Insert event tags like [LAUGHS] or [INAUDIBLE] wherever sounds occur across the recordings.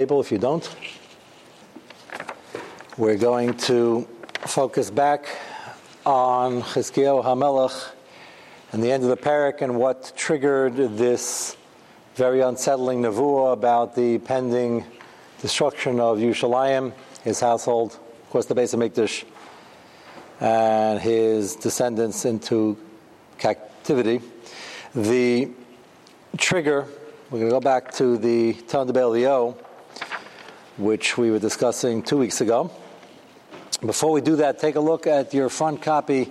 if you don't. We're going to focus back on Chizkiyahu HaMelech and the end of the parak and what triggered this very unsettling nevuah about the pending destruction of Yerushalayim, his household, of course the base of Mikdash, and his descendants into captivity. The trigger, we're going to go back to the Talmud Belio, which we were discussing two weeks ago. Before we do that, take a look at your front copy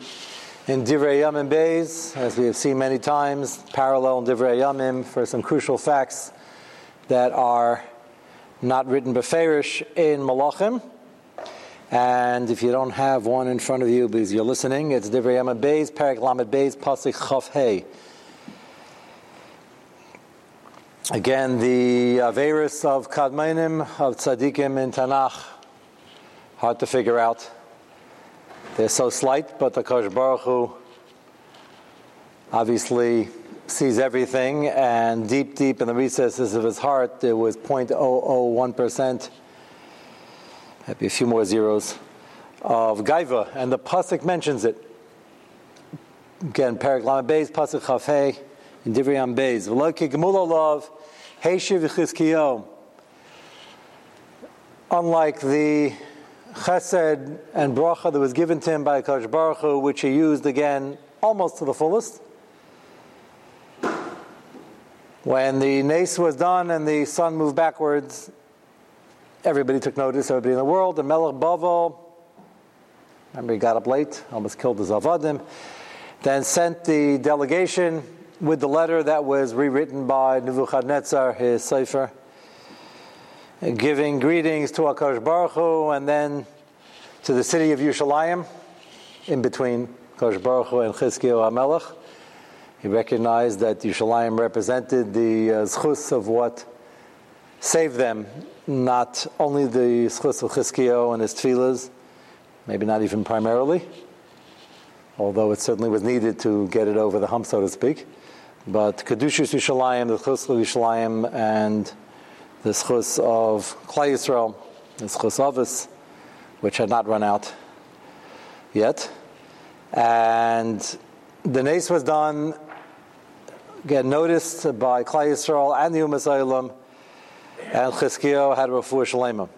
in Divrei Yamim Beis, as we have seen many times, parallel in Divrei Yamim for some crucial facts that are not written beferish in Malachim. And if you don't have one in front of you because you're listening, it's Divrei Yamim Beis, Parak Lamed Beis, Pasik Chaf. Again, the Averis of Kadmainim, of Tzadikim in Tanakh, hard to figure out. They're so slight, but the Kosh Baruch Hu obviously sees everything, and deep, deep in the recesses of his heart, there was 0.001%, maybe a few more zeros, of Gaiva, and the Pasuk mentions it. Again, Parak Lama Beis, Pasuk Chafei, in Divriyam Beis. V'lo ki. Unlike the chesed and bracha that was given to him by Kosh Baruch Hu, which he used again almost to the fullest. When the nace was done and the sun moved backwards, everybody took notice, everybody in the world. The Melech Bavel, remember he got up late, almost killed his Avadim, then sent the delegation with the letter that was rewritten by Nebuchadnezzar, his Sefer giving greetings to Akash Baruch Hu and then to the city of Yerushalayim, in between Akash Baruch Hu and Chizkiyahu HaMelech. He recognized that Yerushalayim represented the uh, zchus of what saved them, not only the zchus of Chizkiyahu and his tefillahs, maybe not even primarily, although it certainly was needed to get it over the hump, so to speak, but Kedushas Yerushalayim, the zchus of Yerushalayim, and the schus of Klal Yisrael, the Chus of us, which had not run out yet. And the nace was done, get noticed by Klal Yisrael and the Umas and Chizkiyo had Rafu Shalema.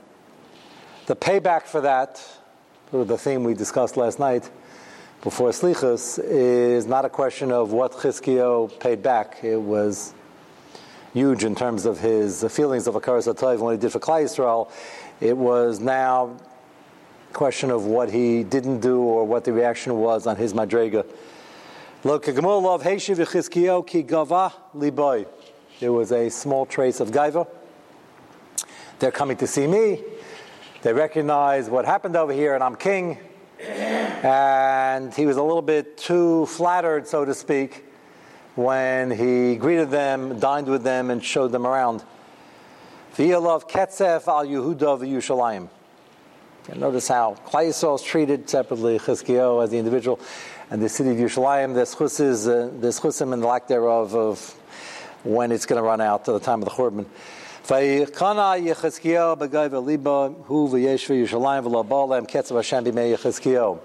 The payback for that, the theme we discussed last night before Slichus, is not a question of what Chizkiyo paid back. It was huge in terms of his feelings of Akaras HaTayv when he did for Klal Yisrael. It was now a question of what he didn't do or what the reaction was on his Madrega. There was a small trace of Gaiva. They're coming to see me. They recognize what happened over here, and I'm king. And he was a little bit too flattered, so to speak, when he greeted them, dined with them, and showed them around. V'yalav ketzef al Yehuda v'Yushalayim. Notice how Klal is treated separately, Chizkiyahu as the individual, and the city of Yerushalayim, there's chusis, uh, and the lack thereof of when it's going to run out to the time of the Churban. B'gai v'liba hu ba'alem ketzav Hashem b'mei.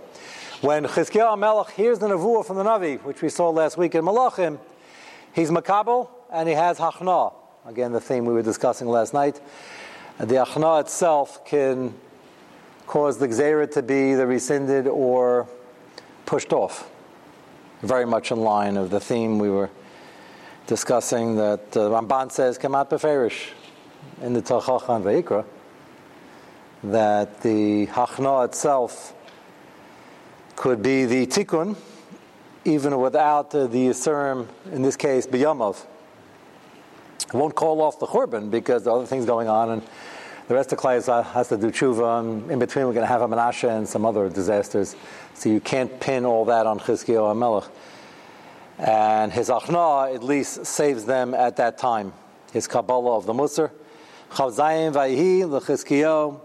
When Chizkiyahu Melech hears the Nevuah from the Navi, which we saw last week in Malachim, he's Makabel and he has Hachna. Again, the theme we were discussing last night. The Hachna itself can cause the Gzera to be the rescinded or pushed off. Very much in line of the theme we were discussing that uh, Ramban says, Kamat Beferish in the Tachachan Veikra, that the Hachna itself could be the tikkun, even without the yisurim, in this case, biyamov. I won't call off the churban because the other things going on, and the rest of class has to do tshuva, and in between we're going to have a menashe and some other disasters. So you can't pin all that on Chizkiyahu HaMelech. And his achna at least saves them at that time. His Kabbalah of the Musar. Chavzayim vayhi l'chizkiyahu.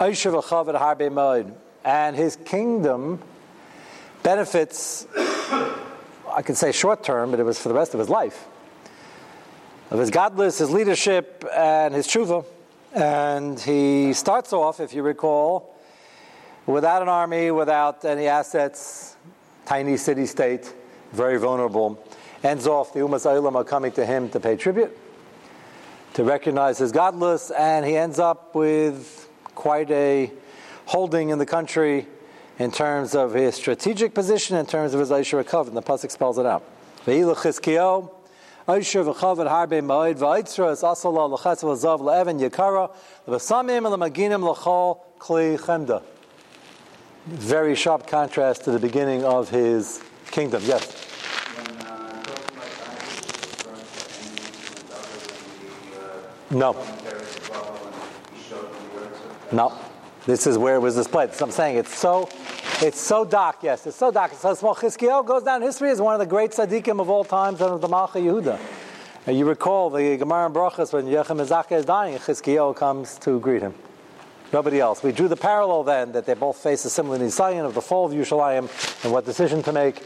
Aishav v'chavet harbe moed and his kingdom benefits, [COUGHS] I could say short term, but it was for the rest of his life. Of his godless, his leadership, and his tshuva. And he starts off, if you recall, without an army, without any assets, tiny city state, very vulnerable. Ends off, the Umas Olam are coming to him to pay tribute, to recognize his godless, and he ends up with quite a holding in the country in terms of his strategic position, in terms of his Aisha Rekav, and the Pasuk spells it out. Very sharp contrast to the beginning of his kingdom. Yes. No. No. This is where it was displayed. So I'm saying it's so, it's so dark. Yes, it's so dark. So small. Chizkiel goes down history as one of the great tzaddikim of all times and of the Malcha Yehuda. And you recall the Gemara and Brachas when Yechem Ezaka is dying, Chizkiel comes to greet him. Nobody else. We drew the parallel then that they both face a similar Nisayan of the fall of Yerushalayim and what decision to make,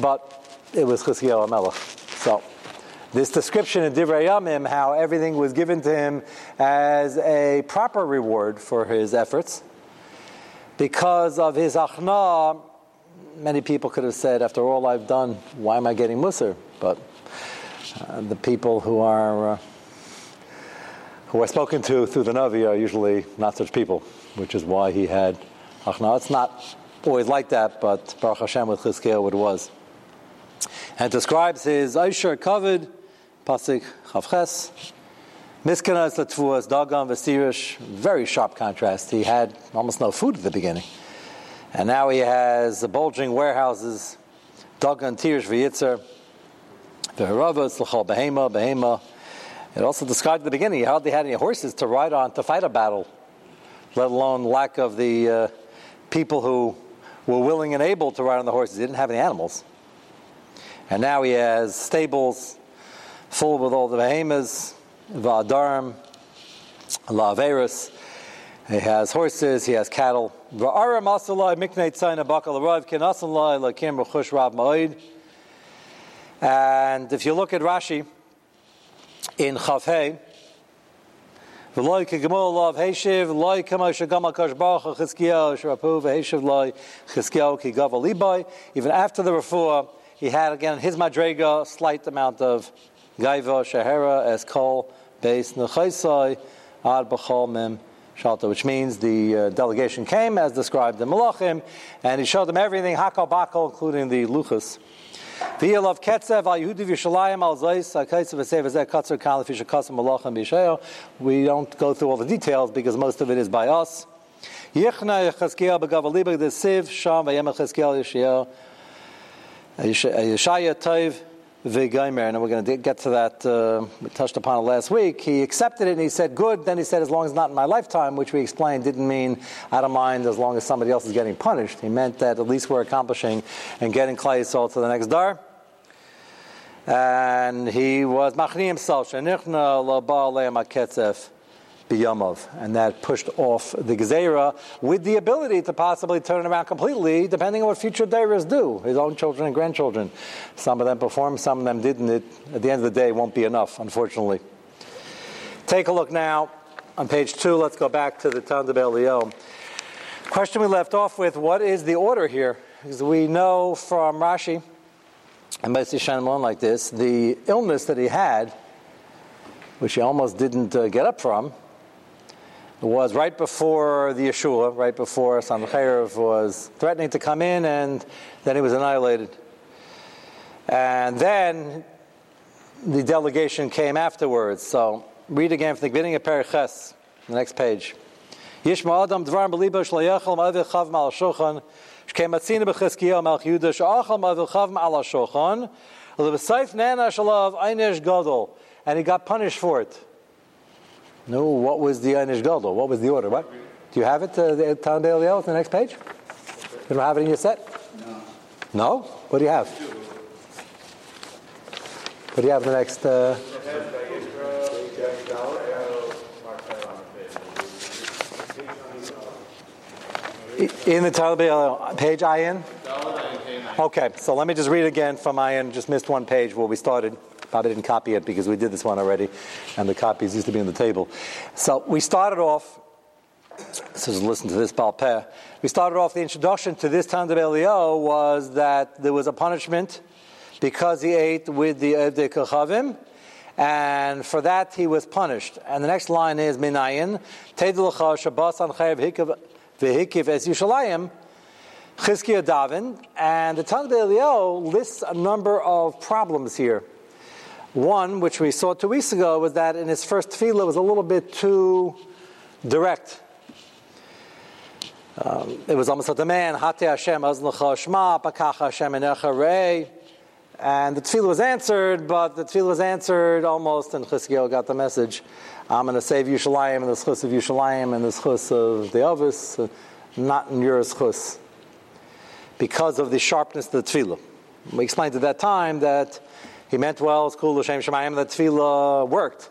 but it was Chizkiel Melech. So this description in Divrei Yamim, how everything was given to him as a proper reward for his efforts. Because of his achna, many people could have said, after all I've done, why am I getting musar? But uh, the people who are uh, who are spoken to through the Navi are usually not such people, which is why he had achna. It's not always like that, but Baruch Hashem with Chizkiah it was. And describes his Aisher covered Pasik Chavches. Miskanas Latvuas, Dagon Vesirish, very sharp contrast. He had almost no food at the beginning. And now he has the bulging warehouses, Dagon Tirish V'yitzer, V'haravas, L'chol Behema, Behema. It also described at the beginning, he hardly had any horses to ride on to fight a battle, let alone lack of the uh, people who were willing and able to ride on the horses. He didn't have any animals. And now he has stables, full with all the behemoths, va'adarim, la'averis. He has horses, he has cattle. Va'ara masalai miknei tzayna bakal arav kinasalai lakim rechush rab ma'id. And if you look at Rashi in Chavhei, V'loi k'gemol lav heishiv, loi kama shagam akash baruch chizkiyahu shrapu v'heishiv loi chizkiyahu ki gav. Even after the refuah, he had again his madrega, slight amount of Gaiva Shahara as Kol Beis Nechaisai Ad Mem Shalta, which means the uh, delegation came as described in Malachim, and he showed them everything, Hakal Bakal, including the Luchas. Ketzev al Zeis katzer malachim. We don't go through all the details because most of it is by us. Yechazkiel siv sham Vigaimer, and we're going to get to that. Uh, we touched upon it last week. He accepted it and he said, Good. Then he said, As long as not in my lifetime, which we explained didn't mean out don't mind as long as somebody else is getting punished. He meant that at least we're accomplishing and getting Klal Yisrael to the next dar. And he was Machni himself, biyamav, and that pushed off the gezerah with the ability to possibly turn it around completely, depending on what future dairas do. His own children and grandchildren. Some of them performed, some of them didn't. It, at the end of the day, won't be enough, unfortunately. Take a look now on page two. Let's go back to the Tanna Devei Eliyahu. Question we left off with: What is the order here? Because we know from Rashi and Basi Shanamon like this, the illness that he had, which he almost didn't uh, get up from, was right before the Yeshua, right bore Sancheirov was threatening to come in, and then he was annihilated. And then the delegation came afterwards. So read again from the beginning of Periches, the next page. Yishma Adam Dvar Beliba Shlayachal Chav Mal Shochan Shkematzina B'Chizkiyahu Melch Yehuda Sha'achal Ma'avir Chav Mal Shochan L'B'Seif Nana Shalav Einesh Gadol and he got punished for it. No, what was the Einish Gadol? What was the order? What? Do you have it, uh, the Town Eliel, the next page? You don't have it in your set? No. No? What do you have? What do you have the next? Uh... In the Town page I in? Okay, so let me just read again from I in. Just missed one page where we started. Probably didn't copy it because we did this one already, and the copies used to be on the table. So we started off. So listen to this Balpeh. We started off the introduction to this Tanna Devei Eliyahu was that there was a punishment because he ate with the Evdei Kachavim, and for that he was punished. And the next line is Minayin, Teidulcha Shabbos an Chayav Vehikiv Es Yushalayim, Chizkiah Davin, and the Tanna Devei Eliyahu lists a number of problems here. One, which we saw two weeks ago, was that in his first tefillah was a little bit too direct. Um, it was almost like the man, Hate Hashem azlecha shma, pakach Hashem rei. And the tefillah was answered, but the tefillah was answered almost, and Chizkiah got the message. I'm going to save Yushalayim and the schus of Yushalayim and the schus of the Ovis, not in your schus because of the sharpness of the tefillah. We explained at that time that he meant well, it's cool, L'Shem Shemayim, the tefillah worked.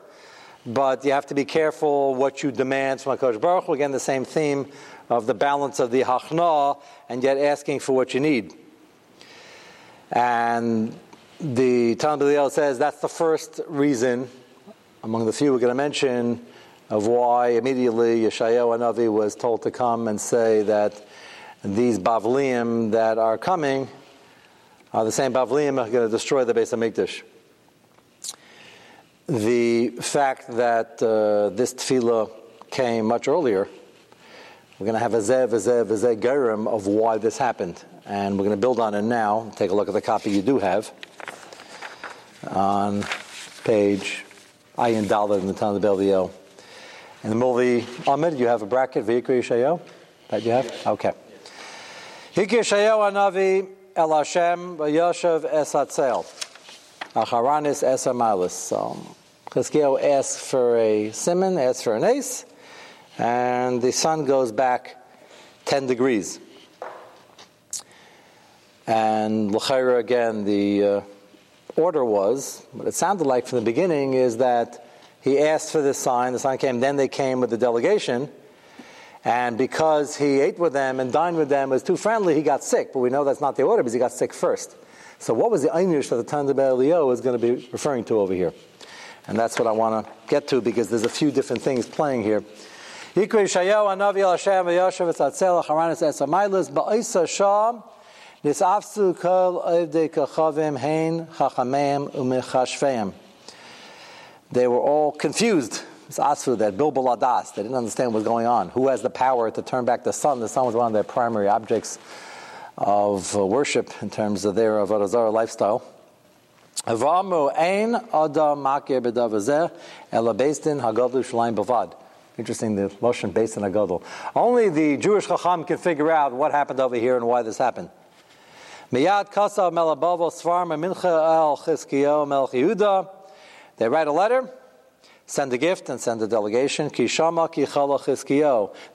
But you have to be careful what you demand from HaKadosh Baruch Hu. Again, the same theme of the balance of the hachna and yet asking for what you need. And the Talmud says that's the first reason, among the few we're going to mention, of why immediately Yeshayahu Anavi was told to come and say that these Bavliim that are coming are the same Bavliim are going to destroy the base of Mikdash. The fact that uh, this tefillah came much earlier, we're going to have a zev, a zev, a zev gerim of why this happened. And we're going to build on it now. Take a look at the copy you do have on page Ayin Dalit in the town of Belviel. In the the Amid, you have a bracket, Vayikra Yishayo? That you have? Okay. Hikishayahu Anavi El Hashem Vayoshev Es Hatzel. Acharanis Es Amalis. So Chizkiyahu asks for a simon, asks for an ace, and the sun goes back 10 degrees. And L'chaira again, the uh, order was, what it sounded like from the beginning is that he asked for this sign, the sign came, then they came with the delegation, and because he ate with them and dined with them, was too friendly, he got sick. But we know that's not the order because he got sick first. So what was the Einish that the Tanna Devei Eliyahu is going to be referring to over here? And that's what I want to get to because there's a few different things playing here. They were all confused it's Asu, that Bilbul Adas, they didn't understand what was going on. Who has the power to turn back the sun? The sun was one of their primary objects of uh, worship in terms of their Avodah Zarah lifestyle. Interesting, the Lashon based in Agadol. Only the Jewish Chacham can figure out what happened over here and why this happened. Miyad Kasav Melabavo Svarma Mincha El Chizkiyo Melch Yehuda. They write a letter send a gift and send a delegation. Kishama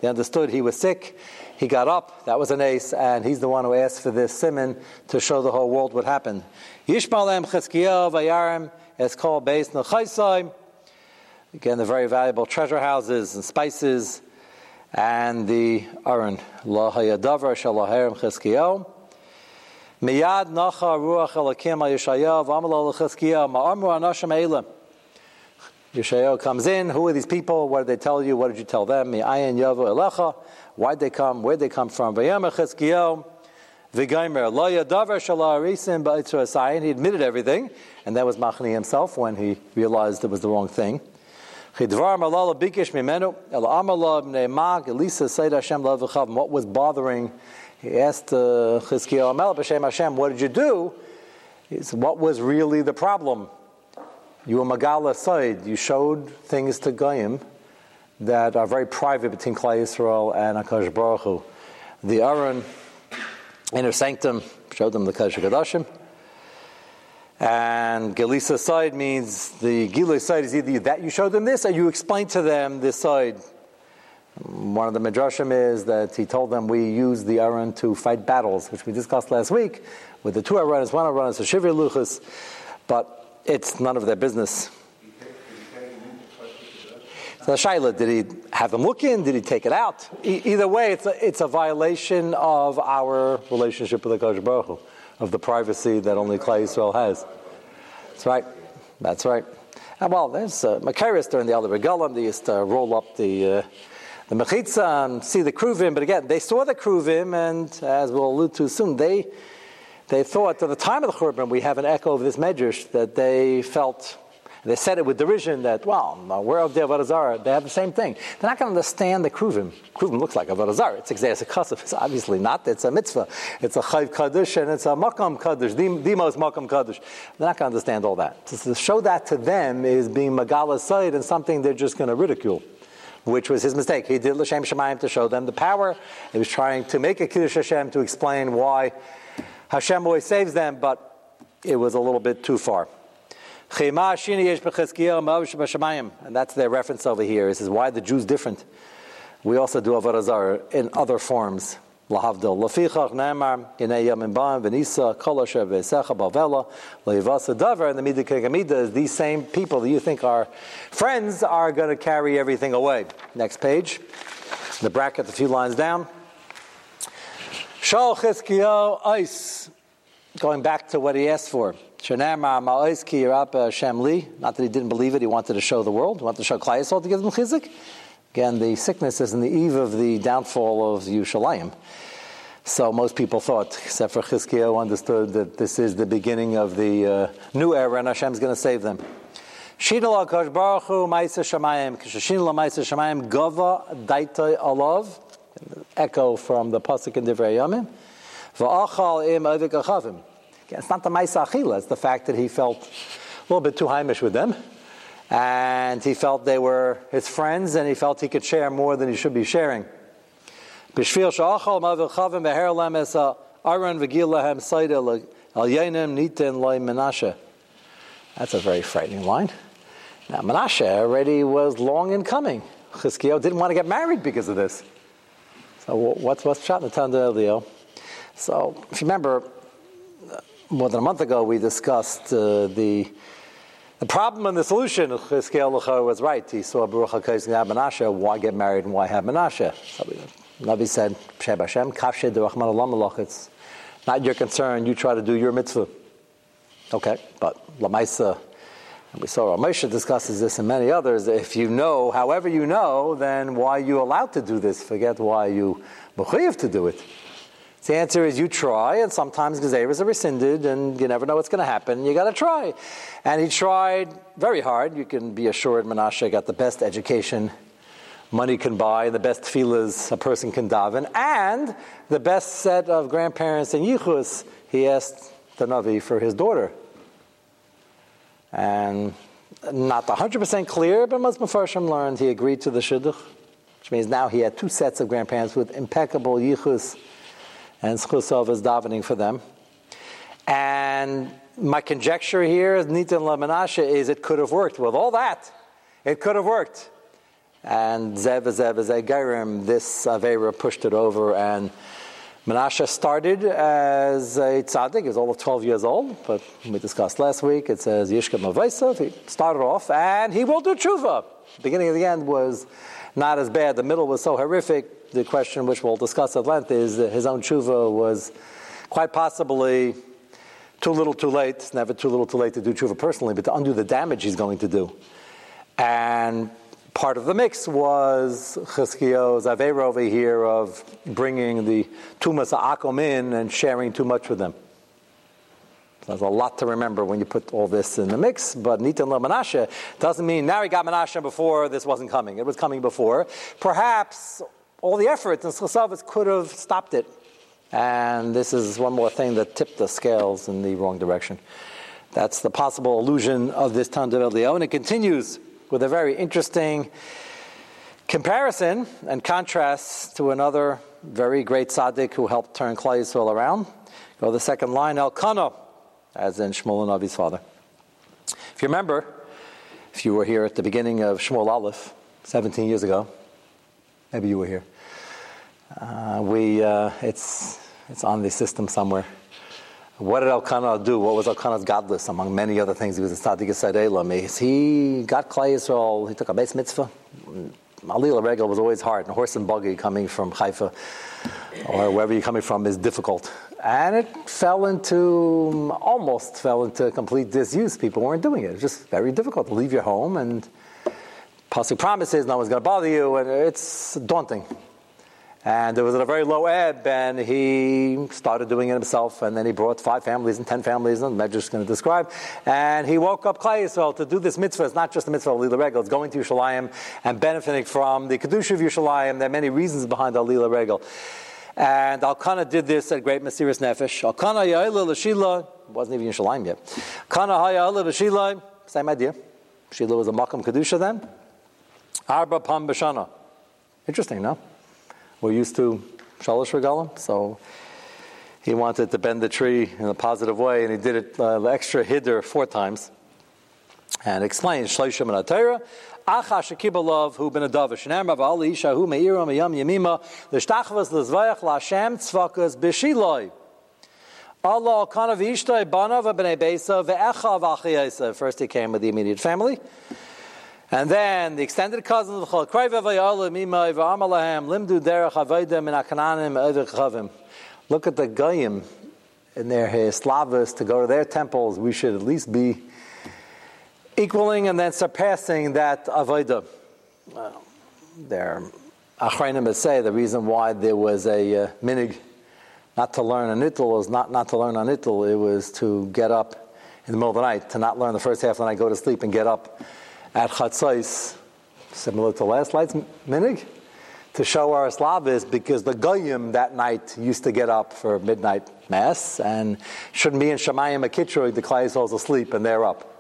They understood he was sick. He got up. That was an ace, and he's the one who asked for this simon to show the whole world what happened. Yishmalem chizkiyahu vayarim es kol beis nechaisai. Again, the very valuable treasure houses and spices, and the aron la hayadavar shalaherem chizkiyahu. Miyad nacha ruach elakim al Yeshayahu v'amal al ma'amru anashim eilim. Yeshayahu comes in. Who are these people? What did they tell you? What did you tell them? Why'd they come? Where'd they come from? He admitted everything, and that was Machni himself when he realized it was the wrong thing. What was bothering? He asked uh, Chizkiyahu Hashem, what did you do? Said, what was really the problem? You were Magala side. You showed things to Goyim that are very private between Klal Yisrael and Akash Baruch Hu. The Aaron inner sanctum showed them the Kadosh Kadashim. And Gelisa side means the Gilui side is either that you showed them this or you explained to them this side. One of the Midrashim is that he told them we use the Aaron to fight battles, which we discussed last week with the two Aaronis, one Aaronis, a Shivri Luchas. But it's none of their business. So Shaila, did he have them look in? Did he take it out? E- either way, it's a, it's a violation of our relationship with the Kodesh Baruch Hu, of the privacy that only Klal Yisrael has. That's right. That's right. And well, there's uh, Macaris during the Elder Regalim. They used to roll up the uh, the mechitza and see the kruvim. But again, they saw the kruvim, and as we'll allude to soon, they they thought at the time of the Churban, we have an echo of this medrash that they felt they said it with derision that, well, we're of the Avodah They have the same thing. They're not going to understand the Kruvim. Kruvim looks like Avodah Zarah. It's exactly a kasif. It's obviously not. It's a mitzvah. It's a chayv kaddish and it's a makam kaddish, most makam kaddish. They're not going to understand all that. To show that to them is being magala side and something they're just going to ridicule which was his mistake. He did L'Shem Shemayim to show them the power. He was trying to make a Kiddush Hashem to explain why Hashem always saves them, but it was a little bit too far. And that's their reference over here. This is why the Jews different. We also do Avodah in other forms. Lahavdil. Lafichach Ne'emar, Yinei Ba'im, Venisa, Koloshe, Vesecha, Bavela, Leivasa Davar, and the Midah Kegamida is these same people that you think are friends are going to carry everything away. Next page. The bracket, a few lines down. Shal Chizkiyo Ice. Going back to what he asked for. Shenama Ma'iski rap Shamli. Not that he didn't believe it, he wanted to show the world, he wanted to show Klal to give them chizik. Again, the sickness is in the eve of the downfall of Yushalayim. So most people thought, except for Chizkiyahu, understood that this is the beginning of the uh, new era and Hashem's going to save them. Shina Kosh Baruch Hu Ma'isa Shamayim Kishashina Ma'isa Shamayim Gava Daitoi Alav Echo from the pasuk in Divrei Va'achal Im Avik Achavim it's not the Maisa Achila, it's the fact that he felt a little bit too Heimish with them. And he felt they were his friends, and he felt he could share more than he should be sharing. That's a very frightening line. Now, Menashe already was long in coming. Chizkiyahu didn't want to get married because of this. So, what's what's in the Tanda So, if you remember, more than a month ago, we discussed uh, the the problem and the solution. Chizkiel was right. He saw Baruch HaKodesh have Menashe. Why get married and why have Menashe? So Nabi said, Sheb Hashem, kafshe derachman alam It's not your concern. You try to do your mitzvah. Okay, but Lamaisa, and we saw Ramosha discusses this and many others. If you know, however you know, then why are you allowed to do this? Forget why you mechayiv to do it. The answer is you try, and sometimes gezeras are rescinded, and you never know what's going to happen. You got to try. And he tried very hard. You can be assured Menashe got the best education money can buy, the best tefillahs a person can daven, and the best set of grandparents and yichus. He asked the Navi for his daughter. And not 100% clear, but most Mepharshim learned he agreed to the shidduch, which means now he had two sets of grandparents with impeccable yichus and Schusov is davening for them. And my conjecture here, Nitan Lamanasha, is it could have worked. With all that, it could have worked. And Zev Zev Zegerim, this Avera pushed it over, and Menashe started as a tzaddik. He was all of 12 years old, but we discussed last week. It says Yishka Mavaisav. He started off, and he will do tshuva. Beginning of the end was not as bad. The middle was so horrific the question, which we'll discuss at length, is his own tshuva was quite possibly too little too late. It's never too little too late to do tshuva personally, but to undo the damage he's going to do. And part of the mix was Chizkiyo's Avera over here of bringing the Tumas Akom in and sharing too much with them. There's a lot to remember when you put all this in the mix, but Nitan Lo Menashe doesn't mean now he got Menashe before this wasn't coming. It was coming before. Perhaps all the efforts, and Chasavas could have stopped it. And this is one more thing that tipped the scales in the wrong direction. That's the possible illusion of this Tanna Devei Eliyahu. And it continues with a very interesting comparison and contrast to another very great tzaddik who helped turn Klal Yisrael around. Go the second line, Elkanah, as in Shmuel HaNavi's father. If you remember, if you were here at the beginning of Shmuel Aleph, 17 years ago, maybe you were here. Uh, we, uh, it's, it's on the system somewhere. What did Elkanah do? What was Elkanah's godless among many other things? He was a tzaddik Elam. He got Klal Yisrael. He took a base mitzvah. Alila Regal was always hard. And horse and buggy coming from Haifa or wherever you're coming from is difficult. And it fell into, almost fell into complete disuse. People weren't doing it. It's just very difficult to leave your home and Pasuk promises no one's going to bother you, and it's daunting. And it was at a very low ebb, and he started doing it himself, and then he brought five families and ten families, and I'm just going to describe. And he woke up Klal Yisrael to do this mitzvah. It's not just a mitzvah of Lila Regel, it's going to Yerushalayim and benefiting from the Kedusha of Yerushalayim. There are many reasons behind Al Lila Regel. And Elkanah did this at Great Mesiris Nefesh. Alkana Ya'ila L'Shila, wasn't even Yerushalayim yet. Kana Ha'ya'ila L'Shila, same idea. Shila was a Makam Kedusha then. Arba Pam. Interesting, no? We're used to Shalosh Regalim, so he wanted to bend the tree in a positive way, and he did it uh, extra hidder four times. And explains Shloshim and Atayra. Acha shekibalov hu ben adavish. Shnei rav isha hu meira meyam yemima l'shtachvas l'zvayach l'Hashem tzvakas. Allah kanav ishtoi banav v'achiyesa. First he came with the immediate family. And then the extended cousins of Chol Edek Chavim. Look at the Goyim in their Slavas to go to their temples. We should at least be equaling and then surpassing that Avodah. Well, their say the reason why there was a uh, minig not to learn a nittel was not not to learn a nittel. It was to get up in the middle of the night, to not learn the first half of the night, go to sleep and get up at Chatzais, similar to last night's minig, to show our Slavis because the Goyim that night used to get up for midnight mass and shouldn't be in Shemayim Akitroy, the Klal asleep and they're up.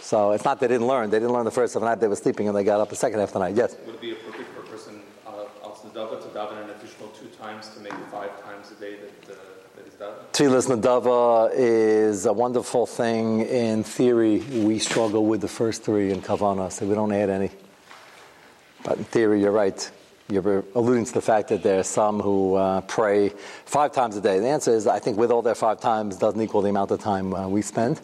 So it's not they didn't learn. They didn't learn the first half of the night. They were sleeping and they got up the second half of the night. Yes? Would it be appropriate for a person uh, to daven an additional two times to make five times a day that... Uh Tfilas Nadava is a wonderful thing. In theory, we struggle with the first three in Kavana, so we don't add any. But in theory, you're right. You're alluding to the fact that there are some who uh, pray five times a day. The answer is, I think, with all their five times, doesn't equal the amount of time uh, we spend.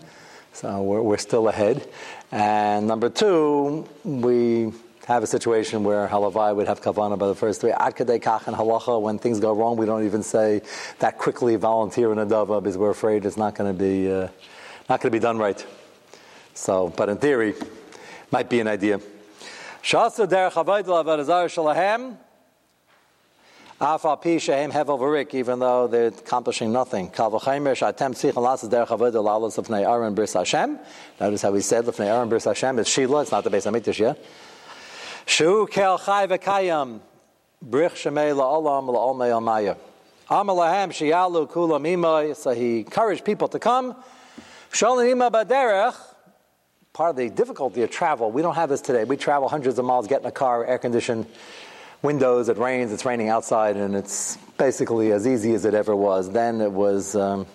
So we're, we're still ahead. And number two, we have a situation where halavai would have kavana by the first three. Akadei kach and halacha, when things go wrong, we don't even say that quickly volunteer in a dava because we're afraid it's not going to be uh, not going to be done right. So, but in theory, might be an idea. Shasa derech avodah avodah shalahem. Afal pi shehem even though they're accomplishing nothing. Kal v'chaymer shatem tzich alas derech avodah lalas of Aaron bris Hashem. Notice how we said lefnei Aaron bris Hashem It's Shila. It's not the base Hamikdash yet. Shu kel chai v'kayam brich shemei la'olam la'olmei almaya. Amalahem shiyalu kulam imay. So he encouraged people to come. Sholim ima baderech. Part of the difficulty of travel, we don't have this today. We travel hundreds of miles, get in a car, air conditioned, windows, it rains, it's raining outside, and it's basically as easy as it ever was. Then it was um,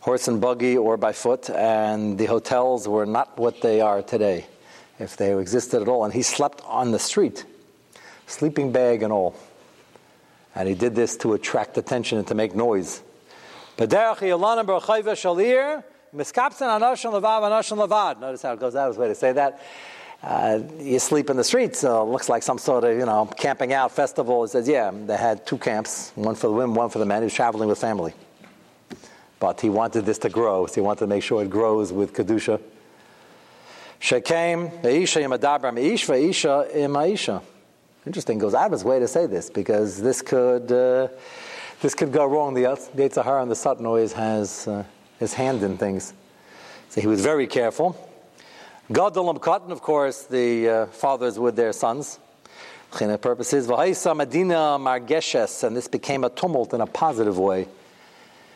horse and buggy or by foot, and the hotels were not what they are today if they existed at all. And he slept on the street, sleeping bag and all. And he did this to attract attention and to make noise. Notice how it goes out of his way to say that. Uh, you sleep in the streets, so it looks like some sort of, you know, camping out festival. He says, yeah, they had two camps, one for the women, one for the men. He was traveling with family. But he wanted this to grow, so he wanted to make sure it grows with Kedusha. Shekem, Isha Yamadabra Meish, Isha Imaisha. Interesting, goes out of his way to say this because this could uh, this could go wrong. The Yetzirah and the Satan always has uh, his hand in things. So he was very careful. Gadolam Katan, of course, the uh, fathers with their sons. The purposes, Medina Margeshes, and this became a tumult in a positive way.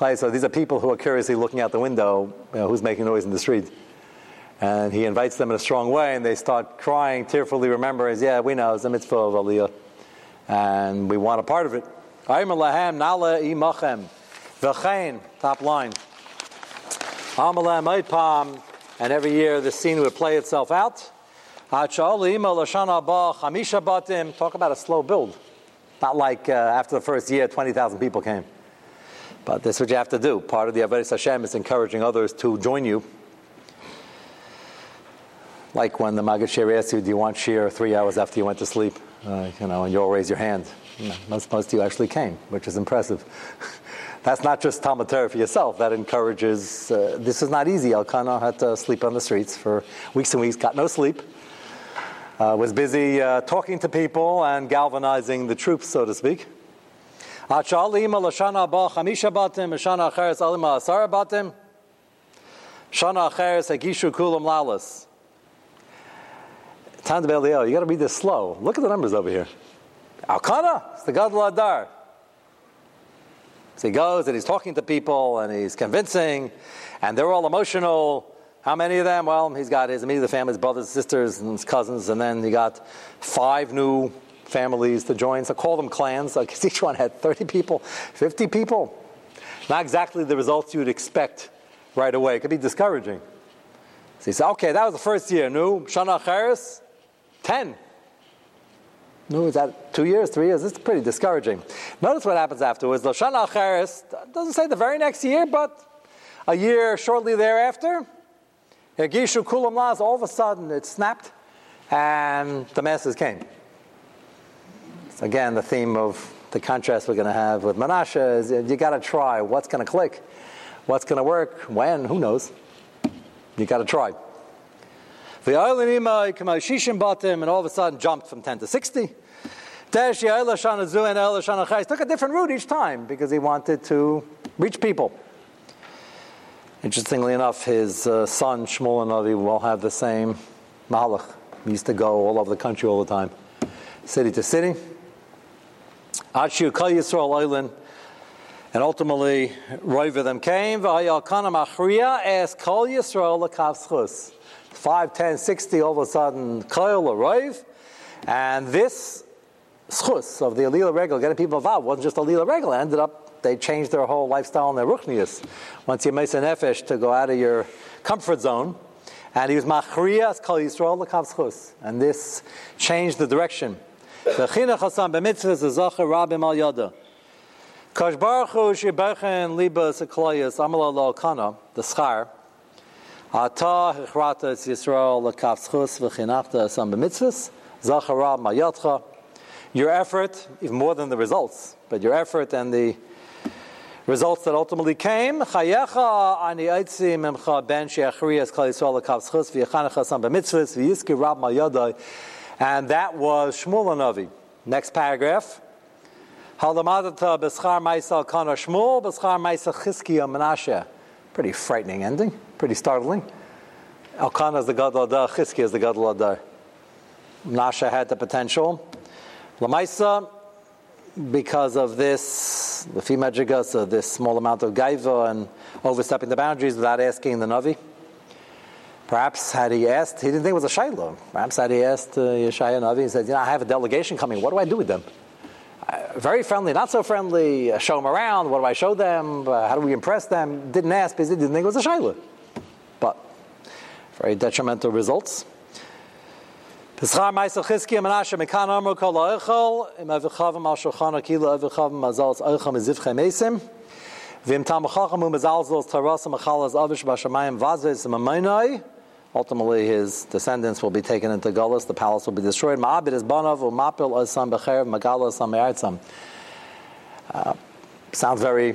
so these are people who are curiously looking out the window, you know, who's making noise in the street. And he invites them in a strong way, and they start crying, tearfully remembering, yeah, we know, it's a mitzvah of Aliyah, and we want a part of it. Lahem nala imachem. V'chein, top line. Amalem Palm, and every year the scene would play itself out. Talk about a slow build. Not like uh, after the first year, 20,000 people came. But this is what you have to do. Part of the Avodah Hashem is encouraging others to join you. Like when the Maggid Shir asks you, do you want shir three hours after you went to sleep? Uh, you know, and you all raise your hand. most, most of you actually came, which is impressive. [LAUGHS] That's not just Talmud Torah for yourself. That encourages. Uh, this is not easy. Elkanah had to sleep on the streets for weeks and weeks, got no sleep. Uh, was busy uh, talking to people and galvanizing the troops, so to speak. Shana acheres hagishu kulam lalas. Tan you got to read this slow. Look at the numbers over here. Elkanah, it's the God Adar. So he goes and he's talking to people and he's convincing, and they're all emotional. How many of them? Well, he's got his immediate family, his brothers, sisters, and his cousins, and then he got five new families the join. So call them clans, because [LAUGHS] each one had 30 people, 50 people. Not exactly the results you would expect right away. It could be discouraging. So he said, okay, that was the first year. New, Shana Charis, 10. No, is that two years, three years? It's pretty discouraging. Notice what happens afterwards. Loshana Acheres doesn't say the very next year, but a year shortly thereafter, Gishu Kulam Laz, all of a sudden it snapped and the masses came. Again, the theme of the contrast we're going to have with Menashe is you got to try. What's going to click? What's going to work? When? Who knows? You got to try. The island and all of a sudden jumped from 10 to 60. Took a different route each time because he wanted to reach people. Interestingly enough, his uh, son Shmuel HaNavi will have the same malach. He used to go all over the country all the time, city to city. Achiu Kal Yisrael Island, and ultimately, Roiva them came. V'ayalkana Machriya asked Kal Yisrael Lakavschus. 5, 10, 60, all of a sudden, Kyle arrived. And this schus of the Alila Regal, getting people involved, wasn't just Alila Regal. Ended up, they changed their whole lifestyle and their ruchnius. Once you make an nefesh to go out of your comfort zone, and he was machriyas kol Yisrael l'kav. And this changed the direction. The chinuch hasam b'mitzvahs zacher rabim al yada. Kosh baruch hu shibechen libas eklayas amal lo kana, the schar, Ata hichrata es Yisrael l'kaf schus v'chinachta asam b'mitzvahs, zachara mayatcha. Your effort, even more than the results, but your effort and the results that ultimately came, chayecha ani eitzi memcha ben she'achriyas kal Yisrael l'kaf schus v'yachanach asam b'mitzvahs v'yizki rab mayadai. And that was Shmuel Navi. Next paragraph. Halamadata b'schar ma'isa kana Shmuel, b'schar ma'isa chizkiya menashe. Pretty frightening ending pretty startling. Elkanah is the Gadol Adar, is the Gadol Adar. Had the potential. Lamaisa, because of this, the female Jigasa, this small amount of gaiva and overstepping the boundaries without asking the Navi. Perhaps had he asked, he didn't think it was a Shiloh. Perhaps had he asked uh, Yeshaya Navi, he said, You know, I have a delegation coming. What do I do with them? Uh, very friendly, not so friendly. Uh, show them around. What do I show them? Uh, how do we impress them? Didn't ask because he didn't think it was a Shiloh But very detrimental results. Ultimately, his descendants will be taken into Gullus. The palace will be destroyed. Ma'abid is banav u'mapil asam becherev magala asam me'artzam. Uh, sounds very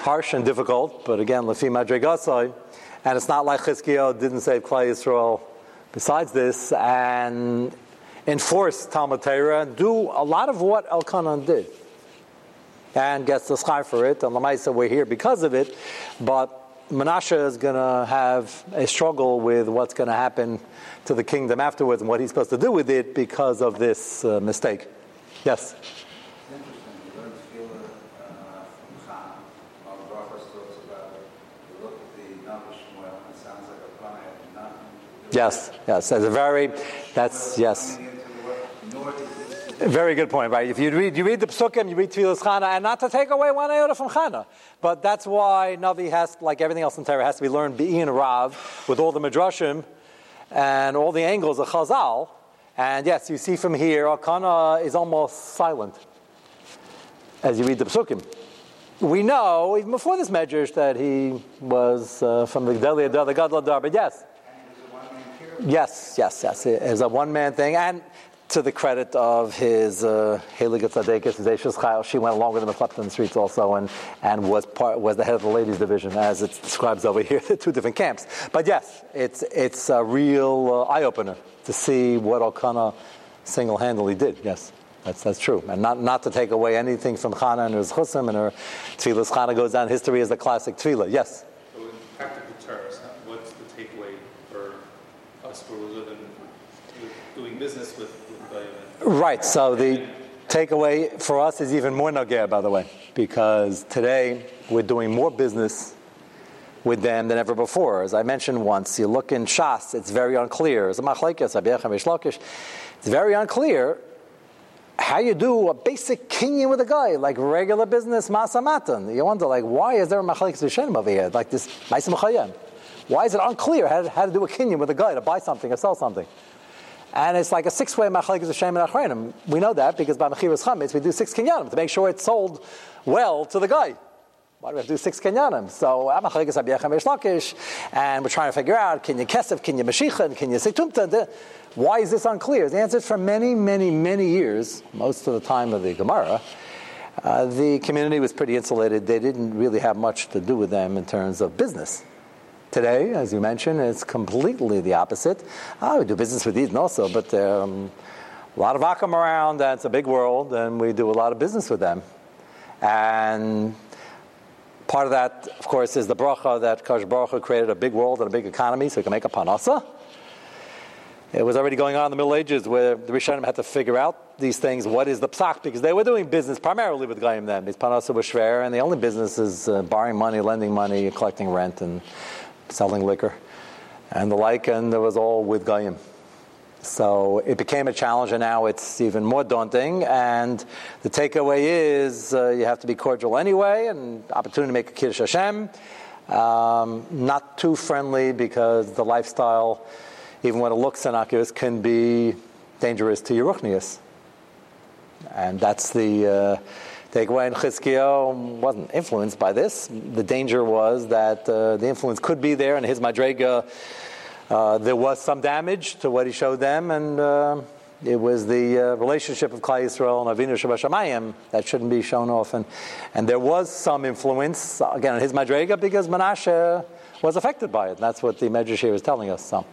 harsh and difficult, but again, lefi madrigasai, and it's not like Chizkiyahu didn't save Klal Yisrael besides this and enforce Talmud Torah, do a lot of what Elkanah did. And gets the sky for it. And Lamaisa, we're here because of it. But Menashe is going to have a struggle with what's going to happen to the kingdom afterwards and what he's supposed to do with it because of this uh, mistake. Yes? Yes, yes. That's a very, that's, yes. Very good point, right? If you read, you read the Psukim, you read Tfilas Chana, and not to take away one iota from Chana. But that's why Navi has, like everything else in Torah, has to be learned being Rav with all the Midrashim and all the angles of Chazal. And yes, you see from here, Elkanah is almost silent as you read the Psukim. We know, even before this Medrash, that he was uh, from the Gedalia Dar, the Gadol Dar, but yes. Yes, yes, yes. It is a one man thing. And to the credit of his uh, Tzadekis, his Eishus Chayil, she went along with him and slept in the streets also and, and was, part, was the head of the ladies' division, as it describes over here, [LAUGHS] the two different camps. But yes, it's, it's a real uh, eye opener to see what Elkanah single handedly did, yes. That's, that's true. And not, not to take away anything from Chana and her Chusim and her Tfilas. Chana goes down history as a classic Tfilah, yes. So in practical terms, what's the takeaway for us who are living, doing business with, with Goyim? Right. So the takeaway for us is even more nagir, by the way, because today we're doing more business with them than ever before. As I mentioned once, you look in Shas, it's very unclear. It's very unclear how you do a basic kinyan with a guy, like regular business masamatan. You wonder, like, why is there a machalik zishenim over here, like this ma'asim? Why is it unclear how to, how to do a kinyan with a guy to buy something or sell something? And it's like a six-way machalik zishenim and achreinim. We know that because by mechiras chametz we do six kinyanim to make sure it's sold well to the guy. Why do we have to do six kinyanim? So I'm a lakish, and we're trying to figure out: can kesef, can you mashicha, can? Why is this unclear? The answer is for many, many, many years, most of the time of the Gemara, uh, the community was pretty insulated. They didn't really have much to do with them in terms of business. Today, as you mentioned, it's completely the opposite. Oh, we do business with Eden also, but um, a lot of Akam around, and it's a big world, and we do a lot of business with them. And part of that, of course, is the bracha that Kash Baruch created a big world and a big economy so he can make a parnasa. It was already going on in the Middle Ages where the Rishonim had to figure out these things. What is the psak? Because they were doing business primarily with Goyim then. These parnasa were and the only business is uh, borrowing money, lending money, collecting rent, and selling liquor, and the like. And it was all with Goyim. So it became a challenge, and now it's even more daunting. And the takeaway is uh, you have to be cordial anyway, and opportunity to make a kiddush Hashem. Um, not too friendly because the lifestyle even when it looks innocuous, can be dangerous to your ruchnius. And that's the uh, takeaway. And Chizkiyo wasn't influenced by this. The danger was that uh, the influence could be there, and his madrega, uh, there was some damage to what he showed them, and uh, it was the uh, relationship of Klal Yisrael and Avinu Shabbat that shouldn't be shown off. And, and there was some influence, again, on his madrega, because Menashe was affected by it. And that's what the Medrash here is telling us. So.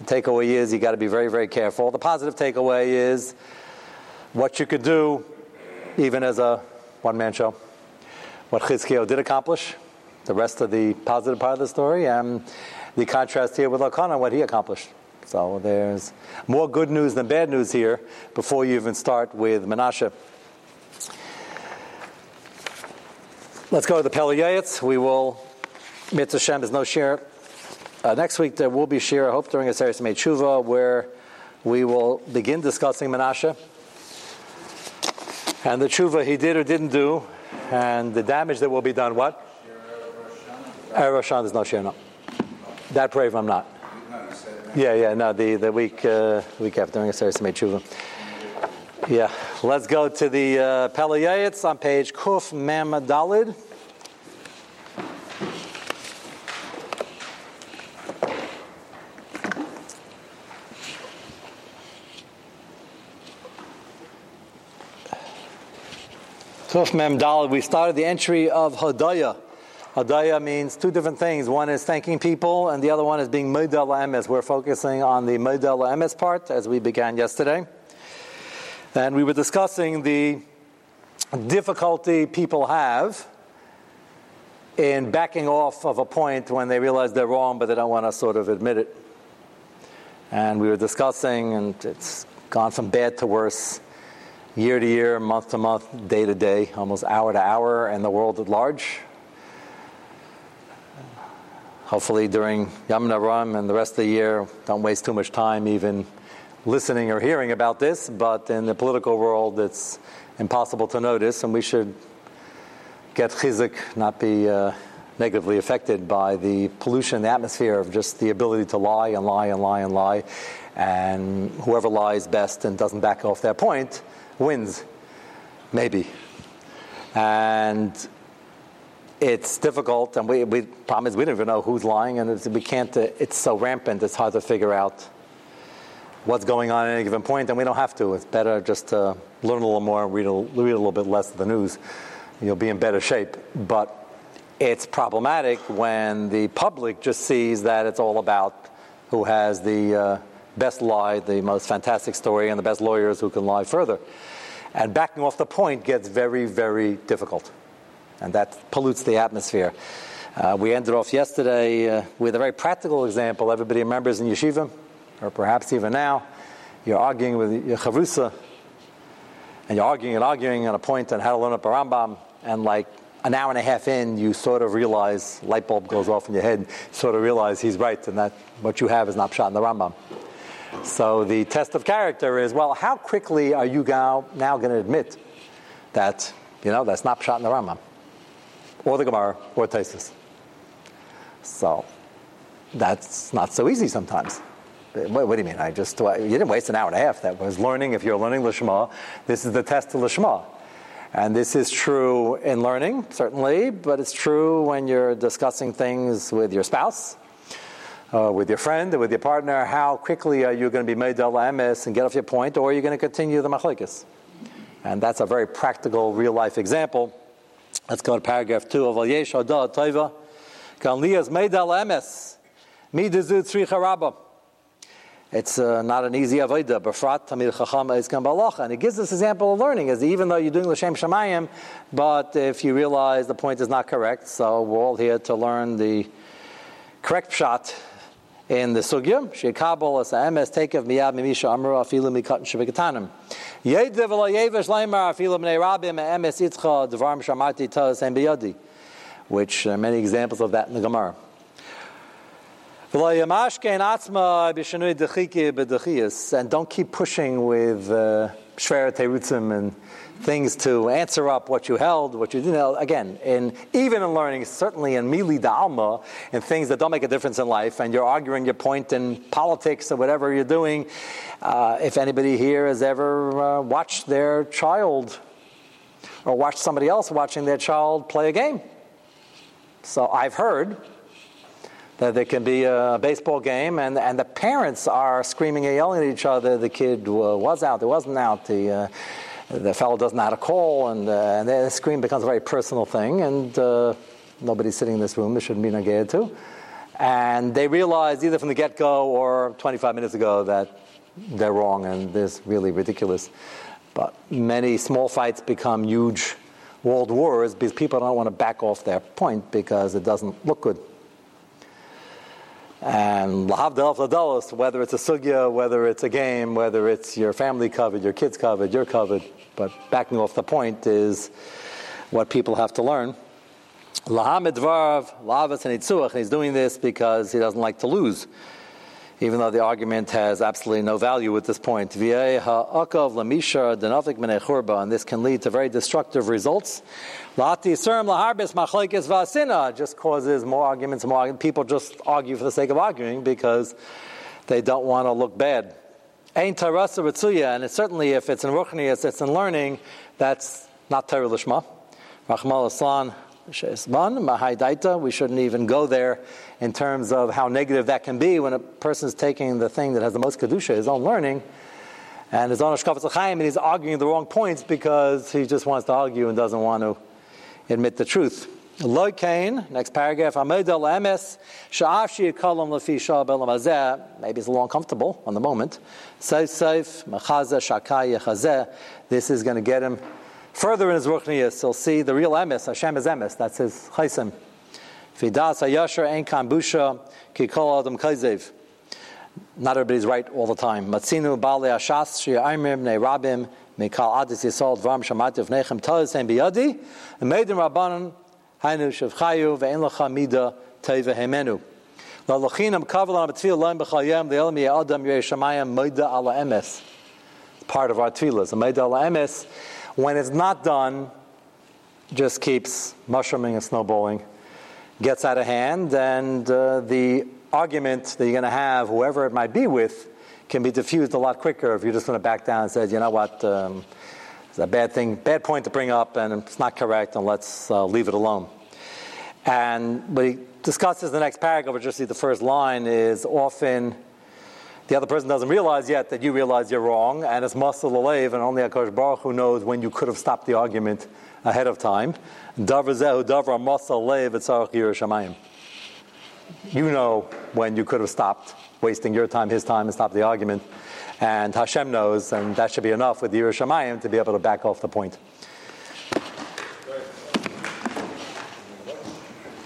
The takeaway is you got to be very, very careful. The positive takeaway is what you could do, even as a one man show. What Chizkiyo did accomplish, the rest of the positive part of the story, and the contrast here with Elkanah, what he accomplished. So there's more good news than bad news here before you even start with Menashe. Let's go to the Pele Yoetz. We will, Mitzvah Shem, there's no share uh, next week there will be shir, I hope, during a series of Tshuva, where we will begin discussing Menashe and the tshuva he did or didn't do, and the damage that will be done. What? Erev Rosh is not shir, no. That brave I'm not. Yeah, yeah, no, the, the week uh, week after during a series of Tshuva. Yeah, let's go to the uh, on page Kuf Mem Dalid. Mem we started the entry of Hadaya. Hadaya means two different things. One is thanking people, and the other one is being Modeh Emes. We're focusing on the Modeh Emes part, as we began yesterday. And we were discussing the difficulty people have in backing off of a point when they realize they're wrong, but they don't want to sort of admit it. And we were discussing, and it's gone from bad to worse year to year, month to month, day to day, almost hour to hour, and the world at large. Hopefully, during Yom Ram and the rest of the year, don't waste too much time even listening or hearing about this, but in the political world, it's impossible to notice, and we should get chizik, not be uh, negatively affected by the pollution the atmosphere of just the ability to lie and lie and lie and lie. And whoever lies best and doesn't back off their point wins, maybe. And it's difficult, and we, we problem is we don't even know who's lying, and we can't. Uh, it's so rampant; it's hard to figure out what's going on at any given point, and we don't have to. It's better just to learn a little more, read a, read a little bit less of the news. You'll be in better shape. But it's problematic when the public just sees that it's all about who has the uh, best lie, the most fantastic story, and the best lawyers who can lie further. And backing off the point gets very, very difficult and that pollutes the atmosphere. Uh, we ended off yesterday uh, with a very practical example. Everybody remembers in yeshiva, or perhaps even now, you're arguing with your chavrusa, and you're arguing and arguing on a point on how to learn up a Rambam, and like an hour and a half in, you sort of realize, light bulb goes off in your head, sort of realize he's right, and that what you have is not shot in the Rambam. So the test of character is, well, how quickly are you now, going to admit that, you know, that's not shot in the Rambam? or the Gemara, or Tesis? So that's not so easy sometimes. What, what, do you mean? I just you didn't waste an hour and a half. That was learning. If you're learning Lishma, this is the test of Lishma. And this is true in learning, certainly, but it's true when you're discussing things with your spouse, uh, with your friend, or with your partner. How quickly are you going to be made MS and get off your point, or are you going to continue the machlokes? And that's a very practical, real life example Let's go to paragraph two of Al Yesh Hodah Toiva. Kan Lias Meidal Emes. Midazu Tzricha. It's uh, not an easy avodah. Befrat tamir chacham is balacha, and it gives this example of learning. Is even though you're doing l'shem shemayim, but if you realize the point is not correct, so we're all here to learn the correct shot in the sugya. Shekabel as emes takev miyad mimisha amru afilu mikat shebekatanim. Yedve v'lo yevesh leimar afilu b'nei rabim emes itzcha dvarim shamati taz en biyadi. Which are many examples of that in the Gemara. And don't keep pushing with uh, Shver and things to answer up what you held, what you didn't. Held. Again, in even in learning, certainly in mili da'alma, in things that don't make a difference in life, and you're arguing your point in politics or whatever you're doing. Uh, if anybody here has ever uh, watched their child or watched somebody else watching their child play a game, so I've heard that there can be a baseball game and, and the parents are screaming and yelling at each other. The kid was out, it wasn't out. The, uh, the fellow doesn't know how to call, and, uh, and the screen becomes a very personal thing, and uh, nobody's sitting in this room, there shouldn't be negated to. And they realize either from the get go or 25 minutes ago that they're wrong and this is really ridiculous. But many small fights become huge world wars because people don't want to back off their point because it doesn't look good. And lahavdal whether it's a sugya, whether it's a game, whether it's your family covered, your kids covered, you're covered, but backing off the point is what people have to learn. Lahamid Dvarav, Lavas and and he's doing this because he doesn't like to lose, even though the argument has absolutely no value at this point. And this can lead to very destructive results. Just causes more arguments, more people just argue for the sake of arguing because they don't want to look bad. And it's certainly if it's in ruchnius, it's in learning, that's not Torah lishma. Rachmal aslan We shouldn't even go there in terms of how negative that can be when a person is taking the thing that has the most kedusha, his own learning, and his own ashkafas and he's arguing the wrong points because he just wants to argue and doesn't want to admit the truth. Lo kain, next paragraph, emes, maybe it's a little uncomfortable on the moment. Seif seif, mechaza shakai yechazeh, this is going to get him further in his ruchnius. He'll see the real emes, Hashem is emes, that's his chaysim. Fidas hayasher ein kambusha ki kol adam kaizev. Not everybody's right all the time. Matzinu bale ashas she'aimim ne rabim mekal adis yisol dvam shamati of nechem tolis en biyadi, and them rabbanon Hainu shavchayu ve'en lacha mida teva hemenu. The lochinam kavalan b'tfil loim b'chayim the elam adam yirei shamayim moida ala emes. Part of our tefillah. So moida ala emes, when it's not done, just keeps mushrooming and snowballing, gets out of hand, and uh, the argument that you're going to have, whoever it might be with, can be diffused a lot quicker if you're just going to back down and say, you know what, um, it's a bad thing, bad point to bring up, and it's not correct, and let's uh, leave it alone. And what he discusses in the next paragraph, which just see the first line, is often the other person doesn't realize yet that you realize you're wrong, and it's muscle alev, and only Akash Baruch who knows when you could have stopped the argument ahead of time. Yerushalayim. You know when you could have stopped wasting your time, his time, and stopped the argument. And Hashem knows, and that should be enough with Yerushalayim to be able to back off the point.